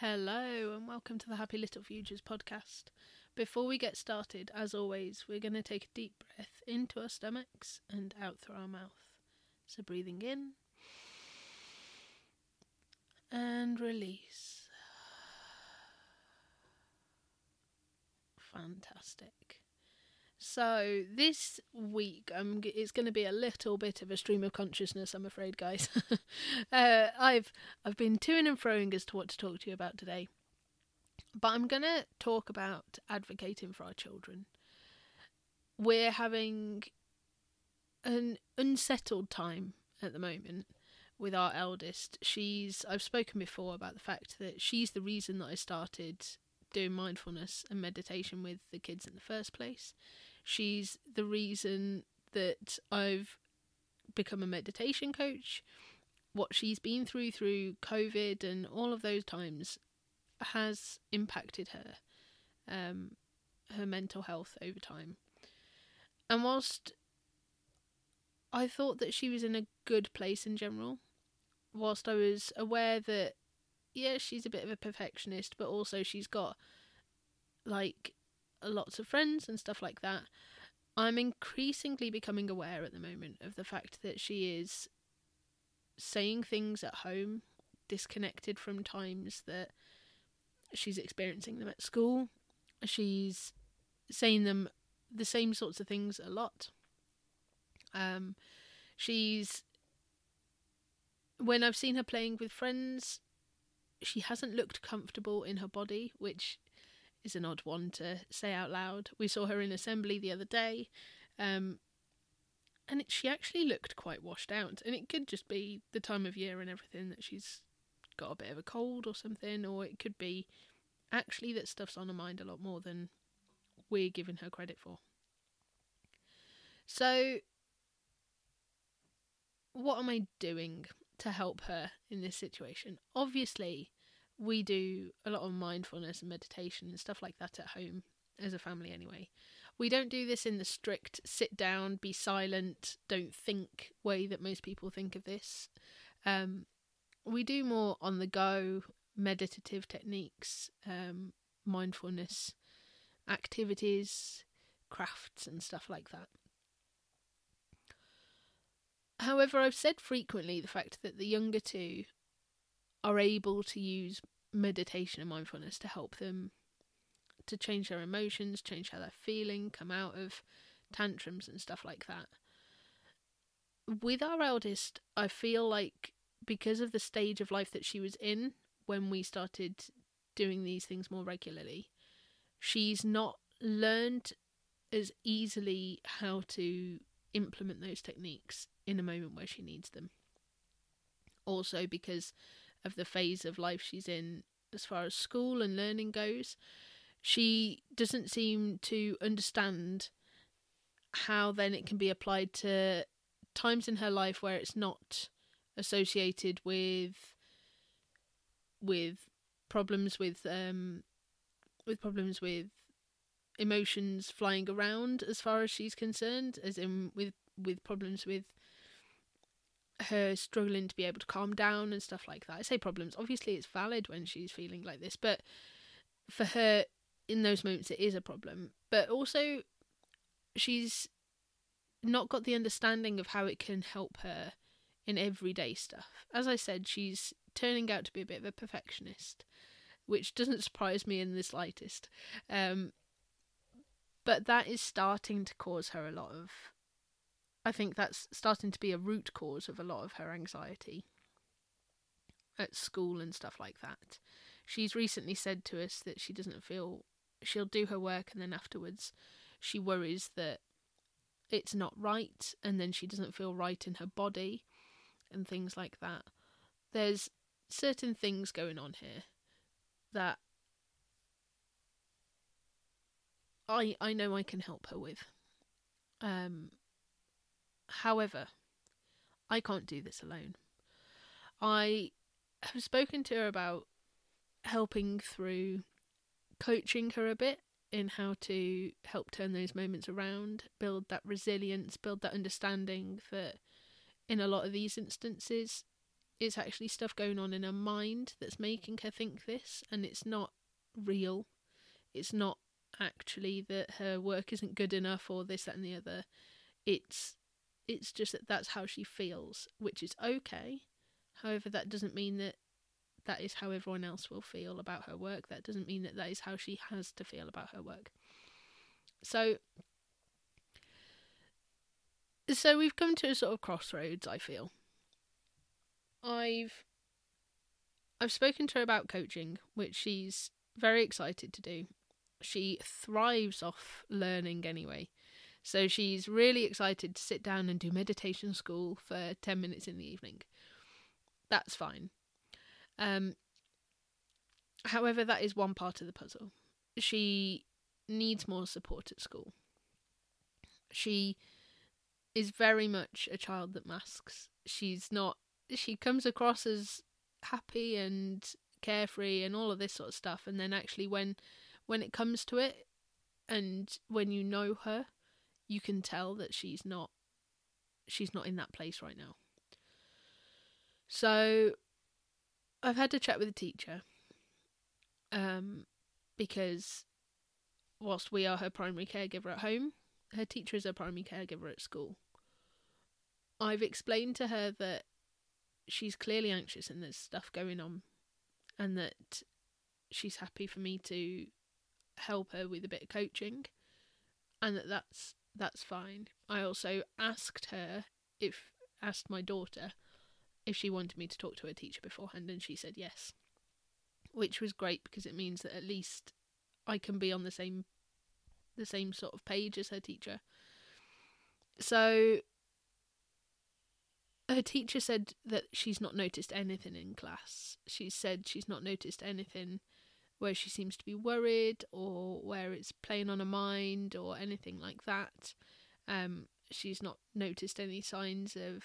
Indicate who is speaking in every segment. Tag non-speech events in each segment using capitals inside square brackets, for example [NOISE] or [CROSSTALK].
Speaker 1: Hello, and welcome to the Happy Little Futures podcast. Before we get started, as always, we're going to take a deep breath into our stomachs and out through our mouth. So, breathing in and release. Fantastic. So this week, um, it's going to be a little bit of a stream of consciousness. I'm afraid, guys. [LAUGHS] uh, I've I've been toing and froing as to what to talk to you about today, but I'm going to talk about advocating for our children. We're having an unsettled time at the moment with our eldest. She's I've spoken before about the fact that she's the reason that I started doing mindfulness and meditation with the kids in the first place. She's the reason that I've become a meditation coach. What she's been through through COVID and all of those times has impacted her, um, her mental health over time. And whilst I thought that she was in a good place in general, whilst I was aware that, yeah, she's a bit of a perfectionist, but also she's got like lots of friends and stuff like that. I'm increasingly becoming aware at the moment of the fact that she is saying things at home disconnected from times that she's experiencing them at school. She's saying them the same sorts of things a lot. Um, she's when I've seen her playing with friends, she hasn't looked comfortable in her body, which is an odd one to say out loud. We saw her in assembly the other day, um, and it, she actually looked quite washed out. And it could just be the time of year and everything that she's got a bit of a cold or something, or it could be actually that stuff's on her mind a lot more than we're giving her credit for. So, what am I doing to help her in this situation? Obviously, we do a lot of mindfulness and meditation and stuff like that at home as a family anyway. We don't do this in the strict sit down, be silent, don't think way that most people think of this. Um, we do more on the go meditative techniques, um, mindfulness activities, crafts, and stuff like that. However, I've said frequently the fact that the younger two are able to use meditation and mindfulness to help them to change their emotions, change how they're feeling, come out of tantrums and stuff like that. With our eldest, I feel like because of the stage of life that she was in when we started doing these things more regularly, she's not learned as easily how to implement those techniques in a moment where she needs them. Also, because of the phase of life she's in as far as school and learning goes. She doesn't seem to understand how then it can be applied to times in her life where it's not associated with with problems with um with problems with emotions flying around as far as she's concerned as in with with problems with her struggling to be able to calm down and stuff like that. I say problems. Obviously, it's valid when she's feeling like this, but for her, in those moments, it is a problem. But also, she's not got the understanding of how it can help her in everyday stuff. As I said, she's turning out to be a bit of a perfectionist, which doesn't surprise me in the slightest. Um, but that is starting to cause her a lot of I think that's starting to be a root cause of a lot of her anxiety at school and stuff like that. She's recently said to us that she doesn't feel she'll do her work and then afterwards she worries that it's not right and then she doesn't feel right in her body and things like that. There's certain things going on here that I I know I can help her with. Um However, I can't do this alone. I have spoken to her about helping through coaching her a bit in how to help turn those moments around, build that resilience, build that understanding that in a lot of these instances, it's actually stuff going on in her mind that's making her think this, and it's not real. It's not actually that her work isn't good enough or this, that, and the other. It's it's just that that's how she feels, which is okay. However, that doesn't mean that that is how everyone else will feel about her work. That doesn't mean that that is how she has to feel about her work. So, so we've come to a sort of crossroads. I feel. I've I've spoken to her about coaching, which she's very excited to do. She thrives off learning anyway. So she's really excited to sit down and do meditation school for 10 minutes in the evening. That's fine. Um, however, that is one part of the puzzle. She needs more support at school. She is very much a child that masks. She's not, she comes across as happy and carefree and all of this sort of stuff. And then actually, when when it comes to it, and when you know her, you can tell that she's not she's not in that place right now. So I've had to chat with the teacher. Um because whilst we are her primary caregiver at home, her teacher is her primary caregiver at school. I've explained to her that she's clearly anxious and there's stuff going on and that she's happy for me to help her with a bit of coaching and that that's that's fine. I also asked her if asked my daughter if she wanted me to talk to her teacher beforehand, and she said yes, which was great because it means that at least I can be on the same the same sort of page as her teacher. So her teacher said that she's not noticed anything in class. She said she's not noticed anything where she seems to be worried or where it's playing on her mind or anything like that. Um, she's not noticed any signs of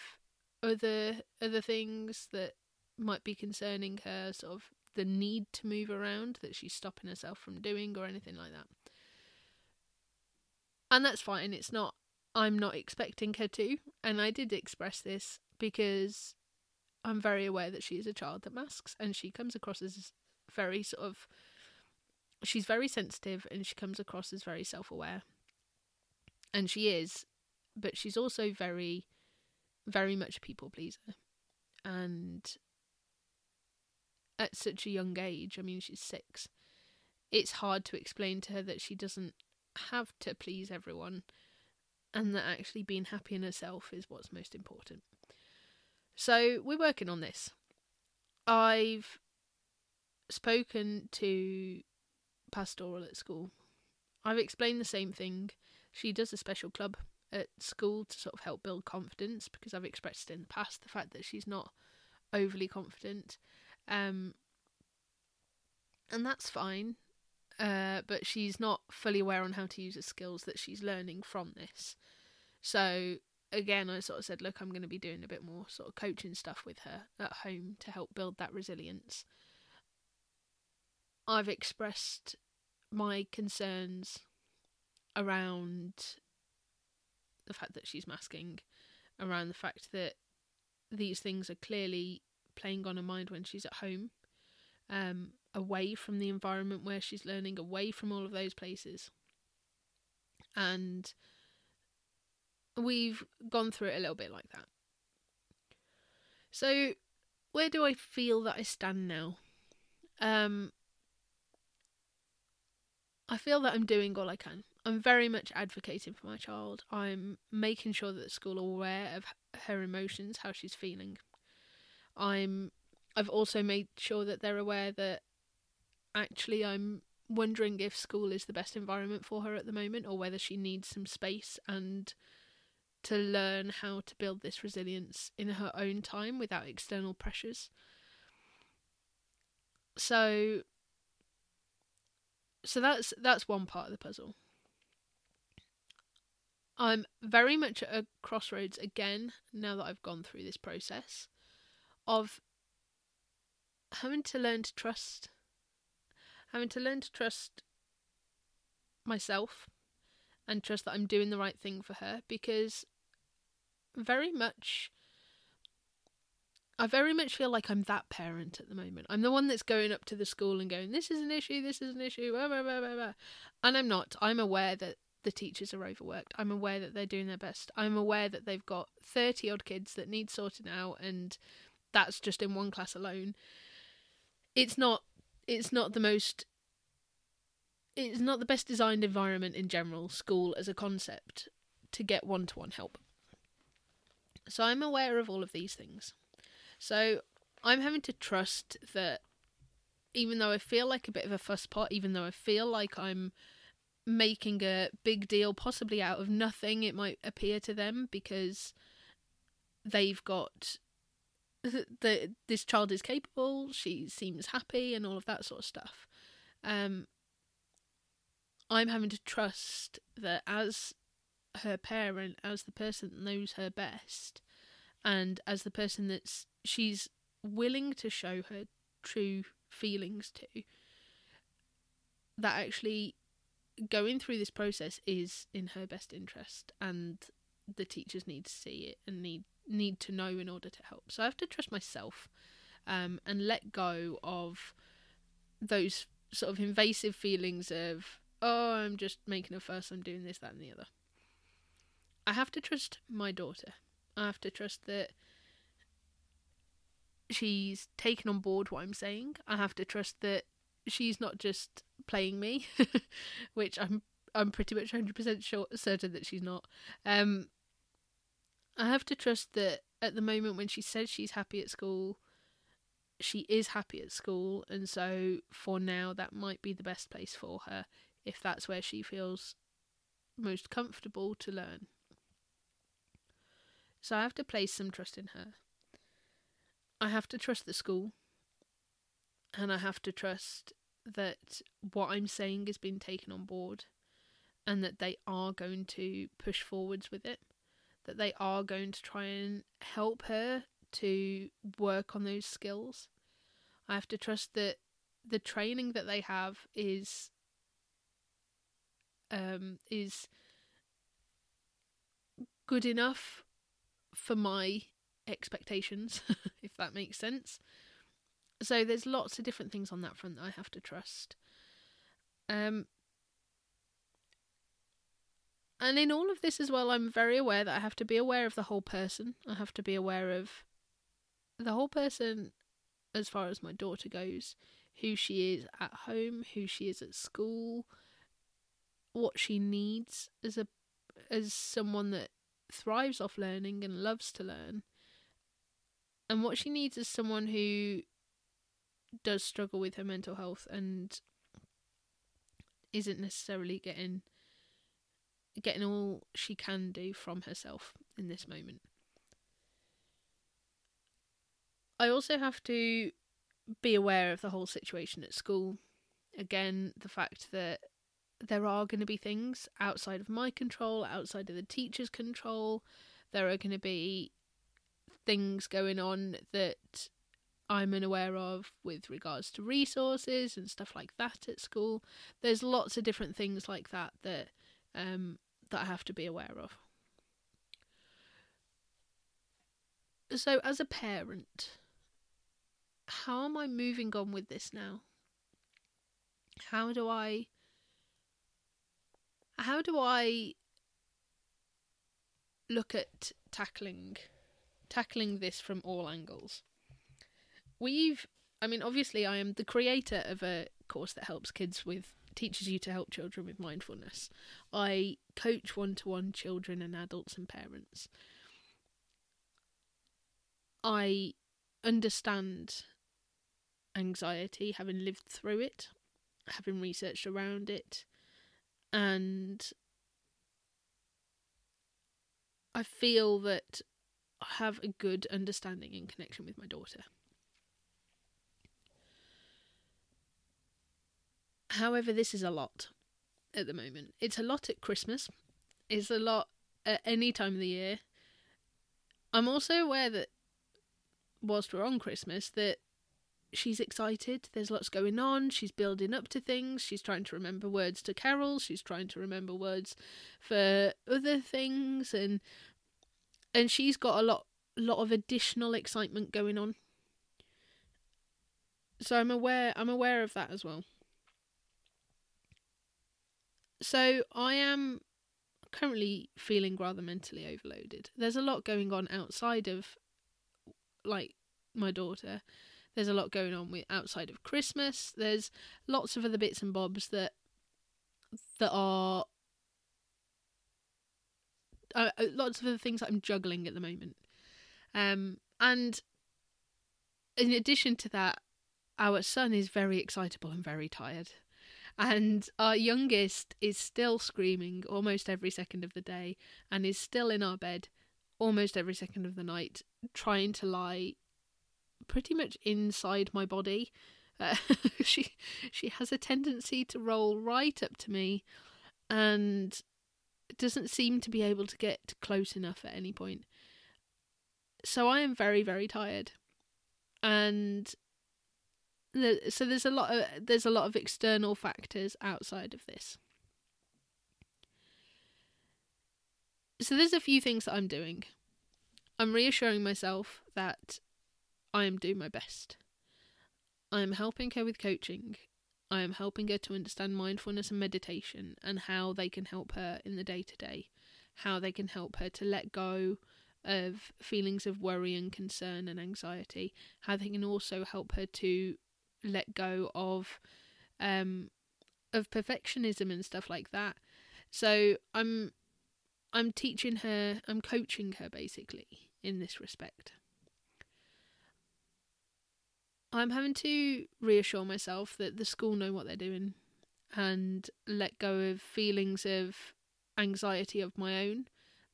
Speaker 1: other other things that might be concerning her, sort of the need to move around that she's stopping herself from doing or anything like that. And that's fine. It's not. I'm not expecting her to, and I did express this because I'm very aware that she is a child that masks, and she comes across as very sort of she's very sensitive and she comes across as very self-aware. And she is but she's also very very much a people pleaser. And at such a young age i mean she's 6 it's hard to explain to her that she doesn't have to please everyone and that actually being happy in herself is what's most important. So we're working on this. I've spoken to pastoral at school. I've explained the same thing. She does a special club at school to sort of help build confidence because I've expressed in the past the fact that she's not overly confident. Um, and that's fine. Uh, but she's not fully aware on how to use the skills that she's learning from this. So again, I sort of said, look, I'm going to be doing a bit more sort of coaching stuff with her at home to help build that resilience. I've expressed my concerns around the fact that she's masking, around the fact that these things are clearly playing on her mind when she's at home, um, away from the environment where she's learning, away from all of those places. And we've gone through it a little bit like that. So, where do I feel that I stand now? Um, I feel that I'm doing all I can. I'm very much advocating for my child. I'm making sure that the school are aware of her emotions, how she's feeling. I'm I've also made sure that they're aware that actually I'm wondering if school is the best environment for her at the moment or whether she needs some space and to learn how to build this resilience in her own time without external pressures. So so that's that's one part of the puzzle. I'm very much at a crossroads again now that I've gone through this process of having to learn to trust, having to learn to trust myself and trust that I'm doing the right thing for her because very much I very much feel like I'm that parent at the moment. I'm the one that's going up to the school and going, "This is an issue. This is an issue." Blah, blah, blah. And I'm not. I'm aware that the teachers are overworked. I'm aware that they're doing their best. I'm aware that they've got 30 odd kids that need sorting out and that's just in one class alone. It's not it's not the most it's not the best designed environment in general, school as a concept to get one-to-one help. So I'm aware of all of these things. So I'm having to trust that even though I feel like a bit of a fuss pot, even though I feel like I'm making a big deal, possibly out of nothing, it might appear to them because they've got [LAUGHS] the this child is capable, she seems happy, and all of that sort of stuff. Um, I'm having to trust that as her parent, as the person that knows her best, and as the person that's she's willing to show her true feelings to, that actually going through this process is in her best interest and the teachers need to see it and need need to know in order to help. So I have to trust myself um, and let go of those sort of invasive feelings of oh I'm just making a fuss, I'm doing this, that and the other. I have to trust my daughter. I have to trust that she's taken on board what I'm saying. I have to trust that she's not just playing me, [LAUGHS] which I'm I'm pretty much hundred percent sure certain that she's not. Um, I have to trust that at the moment when she says she's happy at school, she is happy at school, and so for now that might be the best place for her if that's where she feels most comfortable to learn. So I have to place some trust in her. I have to trust the school. And I have to trust that what I'm saying is being taken on board and that they are going to push forwards with it, that they are going to try and help her to work on those skills. I have to trust that the training that they have is um is good enough for my expectations [LAUGHS] if that makes sense so there's lots of different things on that front that I have to trust. Um, and in all of this as well, I'm very aware that I have to be aware of the whole person. I have to be aware of the whole person as far as my daughter goes, who she is at home, who she is at school, what she needs as a as someone that thrives off learning and loves to learn. And what she needs is someone who does struggle with her mental health and isn't necessarily getting getting all she can do from herself in this moment. I also have to be aware of the whole situation at school. Again, the fact that there are going to be things outside of my control, outside of the teacher's control. There are going to be things going on that I'm unaware of with regards to resources and stuff like that at school. There's lots of different things like that that um, that I have to be aware of. So, as a parent, how am I moving on with this now? How do I how do I look at tackling tackling this from all angles? we've I mean, obviously, I am the creator of a course that helps kids with teaches you to help children with mindfulness. I coach one to one children and adults and parents. I understand anxiety, having lived through it, having researched around it, and I feel that I have a good understanding and connection with my daughter. However, this is a lot at the moment. It's a lot at Christmas. It's a lot at any time of the year. I'm also aware that whilst we're on Christmas, that she's excited. There's lots going on. She's building up to things. She's trying to remember words to carols. She's trying to remember words for other things, and and she's got a lot lot of additional excitement going on. So I'm aware I'm aware of that as well. So I am currently feeling rather mentally overloaded. There's a lot going on outside of like my daughter. There's a lot going on with outside of Christmas. There's lots of other bits and bobs that that are uh, uh lots of other things that I'm juggling at the moment. Um, and in addition to that, our son is very excitable and very tired. And our youngest is still screaming almost every second of the day and is still in our bed almost every second of the night, trying to lie pretty much inside my body. Uh, [LAUGHS] she she has a tendency to roll right up to me and doesn't seem to be able to get close enough at any point. So I am very very tired. And so there's a lot of there's a lot of external factors outside of this. So there's a few things that I'm doing. I'm reassuring myself that I am doing my best. I am helping her with coaching. I am helping her to understand mindfulness and meditation and how they can help her in the day to day, how they can help her to let go of feelings of worry and concern and anxiety, how they can also help her to let go of um of perfectionism and stuff like that. So I'm I'm teaching her, I'm coaching her basically in this respect. I'm having to reassure myself that the school know what they're doing and let go of feelings of anxiety of my own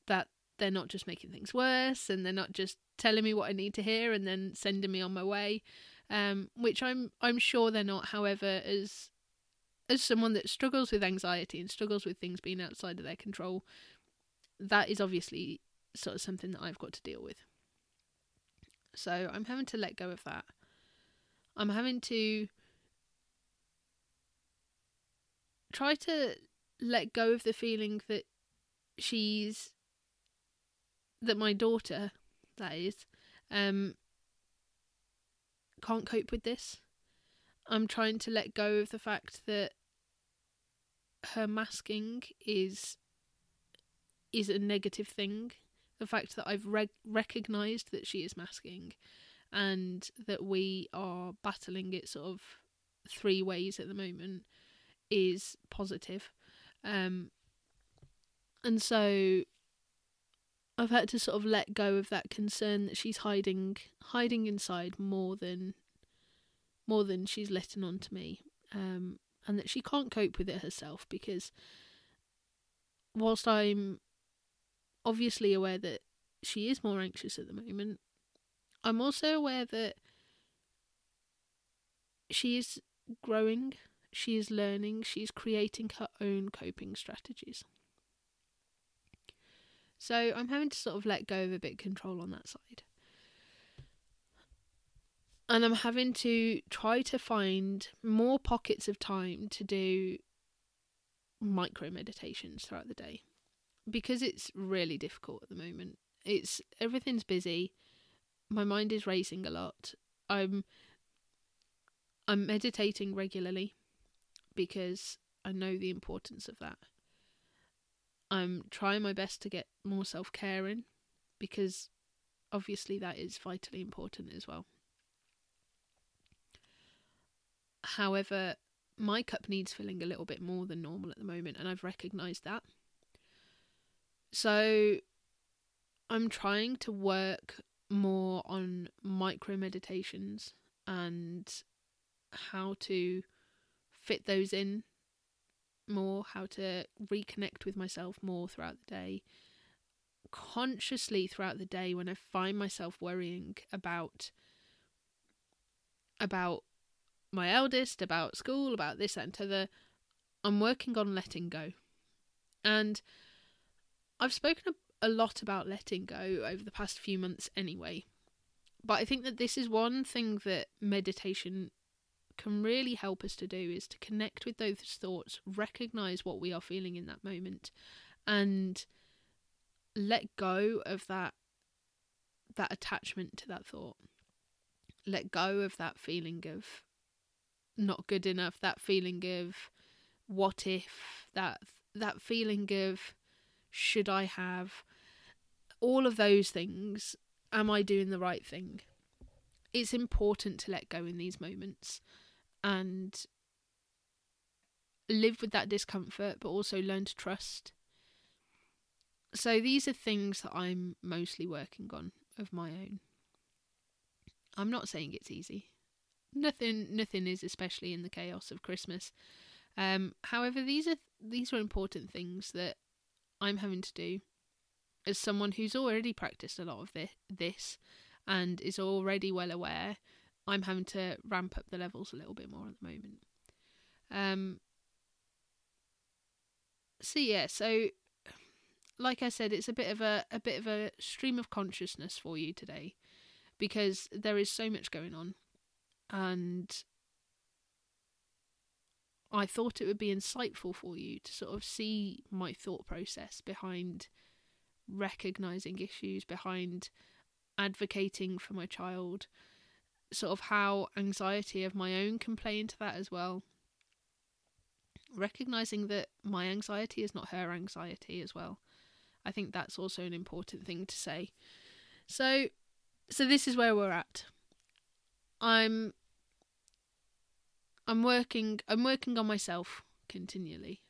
Speaker 1: that they're not just making things worse and they're not just telling me what I need to hear and then sending me on my way um, which I'm I'm sure they're not. However, as as someone that struggles with anxiety and struggles with things being outside of their control, that is obviously sort of something that I've got to deal with. So I'm having to let go of that. I'm having to try to let go of the feeling that she's that my daughter that is um can't cope with this. I'm trying to let go of the fact that her masking is is a negative thing. The fact that I've re- recognized that she is masking and that we are battling it sort of three ways at the moment is positive. Um, and so I've had to sort of let go of that concern that she's hiding hiding inside more than more than she's letting on to me. Um, and that she can't cope with it herself because whilst I'm obviously aware that she is more anxious at the moment, I'm also aware that she is growing, she is learning, she's creating her own coping strategies. So I'm having to sort of let go of a bit of control on that side. And I'm having to try to find more pockets of time to do micro meditations throughout the day because it's really difficult at the moment. It's everything's busy. My mind is racing a lot. I'm I'm meditating regularly because I know the importance of that. I'm trying my best to get more self care in because obviously that is vitally important as well. However, my cup needs filling a little bit more than normal at the moment, and I've recognised that. So I'm trying to work more on micro meditations and how to fit those in more, how to reconnect with myself more throughout the day. Consciously throughout the day when I find myself worrying about about my eldest, about school, about this and t'other, I'm working on letting go. And I've spoken a lot about letting go over the past few months anyway. But I think that this is one thing that meditation can really help us to do is to connect with those thoughts, recognize what we are feeling in that moment, and let go of that that attachment to that thought. Let go of that feeling of not good enough, that feeling of what if, that that feeling of should I have all of those things. Am I doing the right thing? It's important to let go in these moments and live with that discomfort, but also learn to trust. So, these are things that I'm mostly working on of my own. I'm not saying it's easy. Nothing, nothing is, especially in the chaos of Christmas. Um, however, these are these are important things that I'm having to do as someone who's already practiced a lot of this, and is already well aware. I'm having to ramp up the levels a little bit more at the moment. Um. So yeah, so like I said, it's a bit of a a bit of a stream of consciousness for you today, because there is so much going on, and I thought it would be insightful for you to sort of see my thought process behind recognizing issues, behind advocating for my child, sort of how anxiety of my own can play into that as well. Recognizing that my anxiety is not her anxiety as well. I think that's also an important thing to say. So so this is where we're at. I'm I'm working I'm working on myself continually.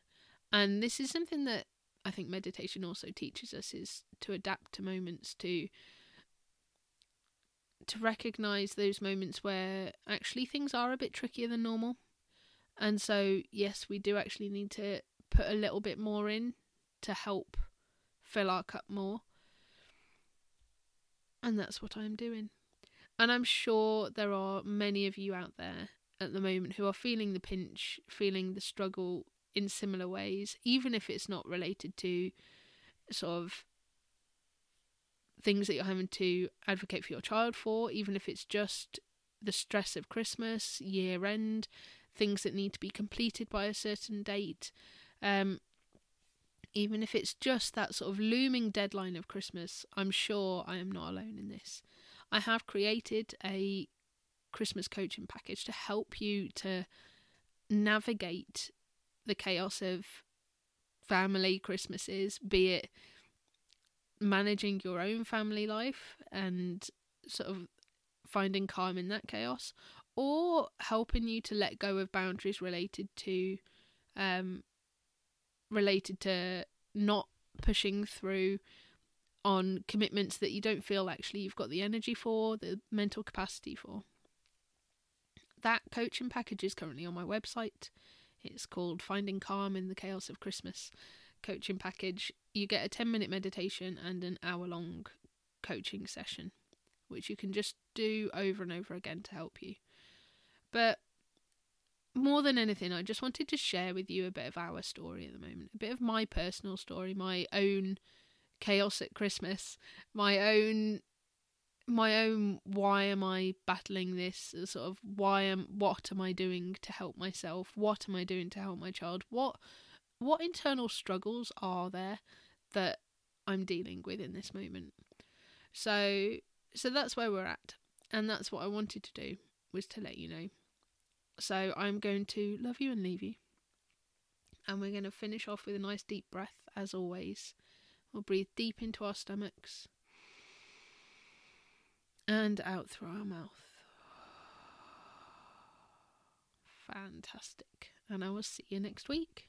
Speaker 1: And this is something that I think meditation also teaches us is to adapt to moments to to recognize those moments where actually things are a bit trickier than normal. And so yes, we do actually need to put a little bit more in to help fill our cup more. And that's what I'm doing. And I'm sure there are many of you out there at the moment who are feeling the pinch, feeling the struggle in similar ways, even if it's not related to sort of things that you're having to advocate for your child for, even if it's just the stress of Christmas, year end, things that need to be completed by a certain date. Um, even if it's just that sort of looming deadline of Christmas, I'm sure I am not alone in this. I have created a Christmas coaching package to help you to navigate the chaos of family Christmases, be it managing your own family life and sort of finding calm in that chaos, or helping you to let go of boundaries related to um related to not pushing through on commitments that you don't feel actually you've got the energy for, the mental capacity for. That coaching package is currently on my website. It's called Finding Calm in the Chaos of Christmas coaching package. You get a 10 minute meditation and an hour long coaching session, which you can just do over and over again to help you. But more than anything, I just wanted to share with you a bit of our story at the moment, a bit of my personal story, my own chaos at Christmas, my own my own why am I battling this? Sort of why am what am I doing to help myself? What am I doing to help my child? What what internal struggles are there that I'm dealing with in this moment? So so that's where we're at. And that's what I wanted to do was to let you know. So I'm going to love you and leave you. And we're going to finish off with a nice deep breath, as always. We'll breathe deep into our stomachs and out through our mouth. Fantastic. And I will see you next week.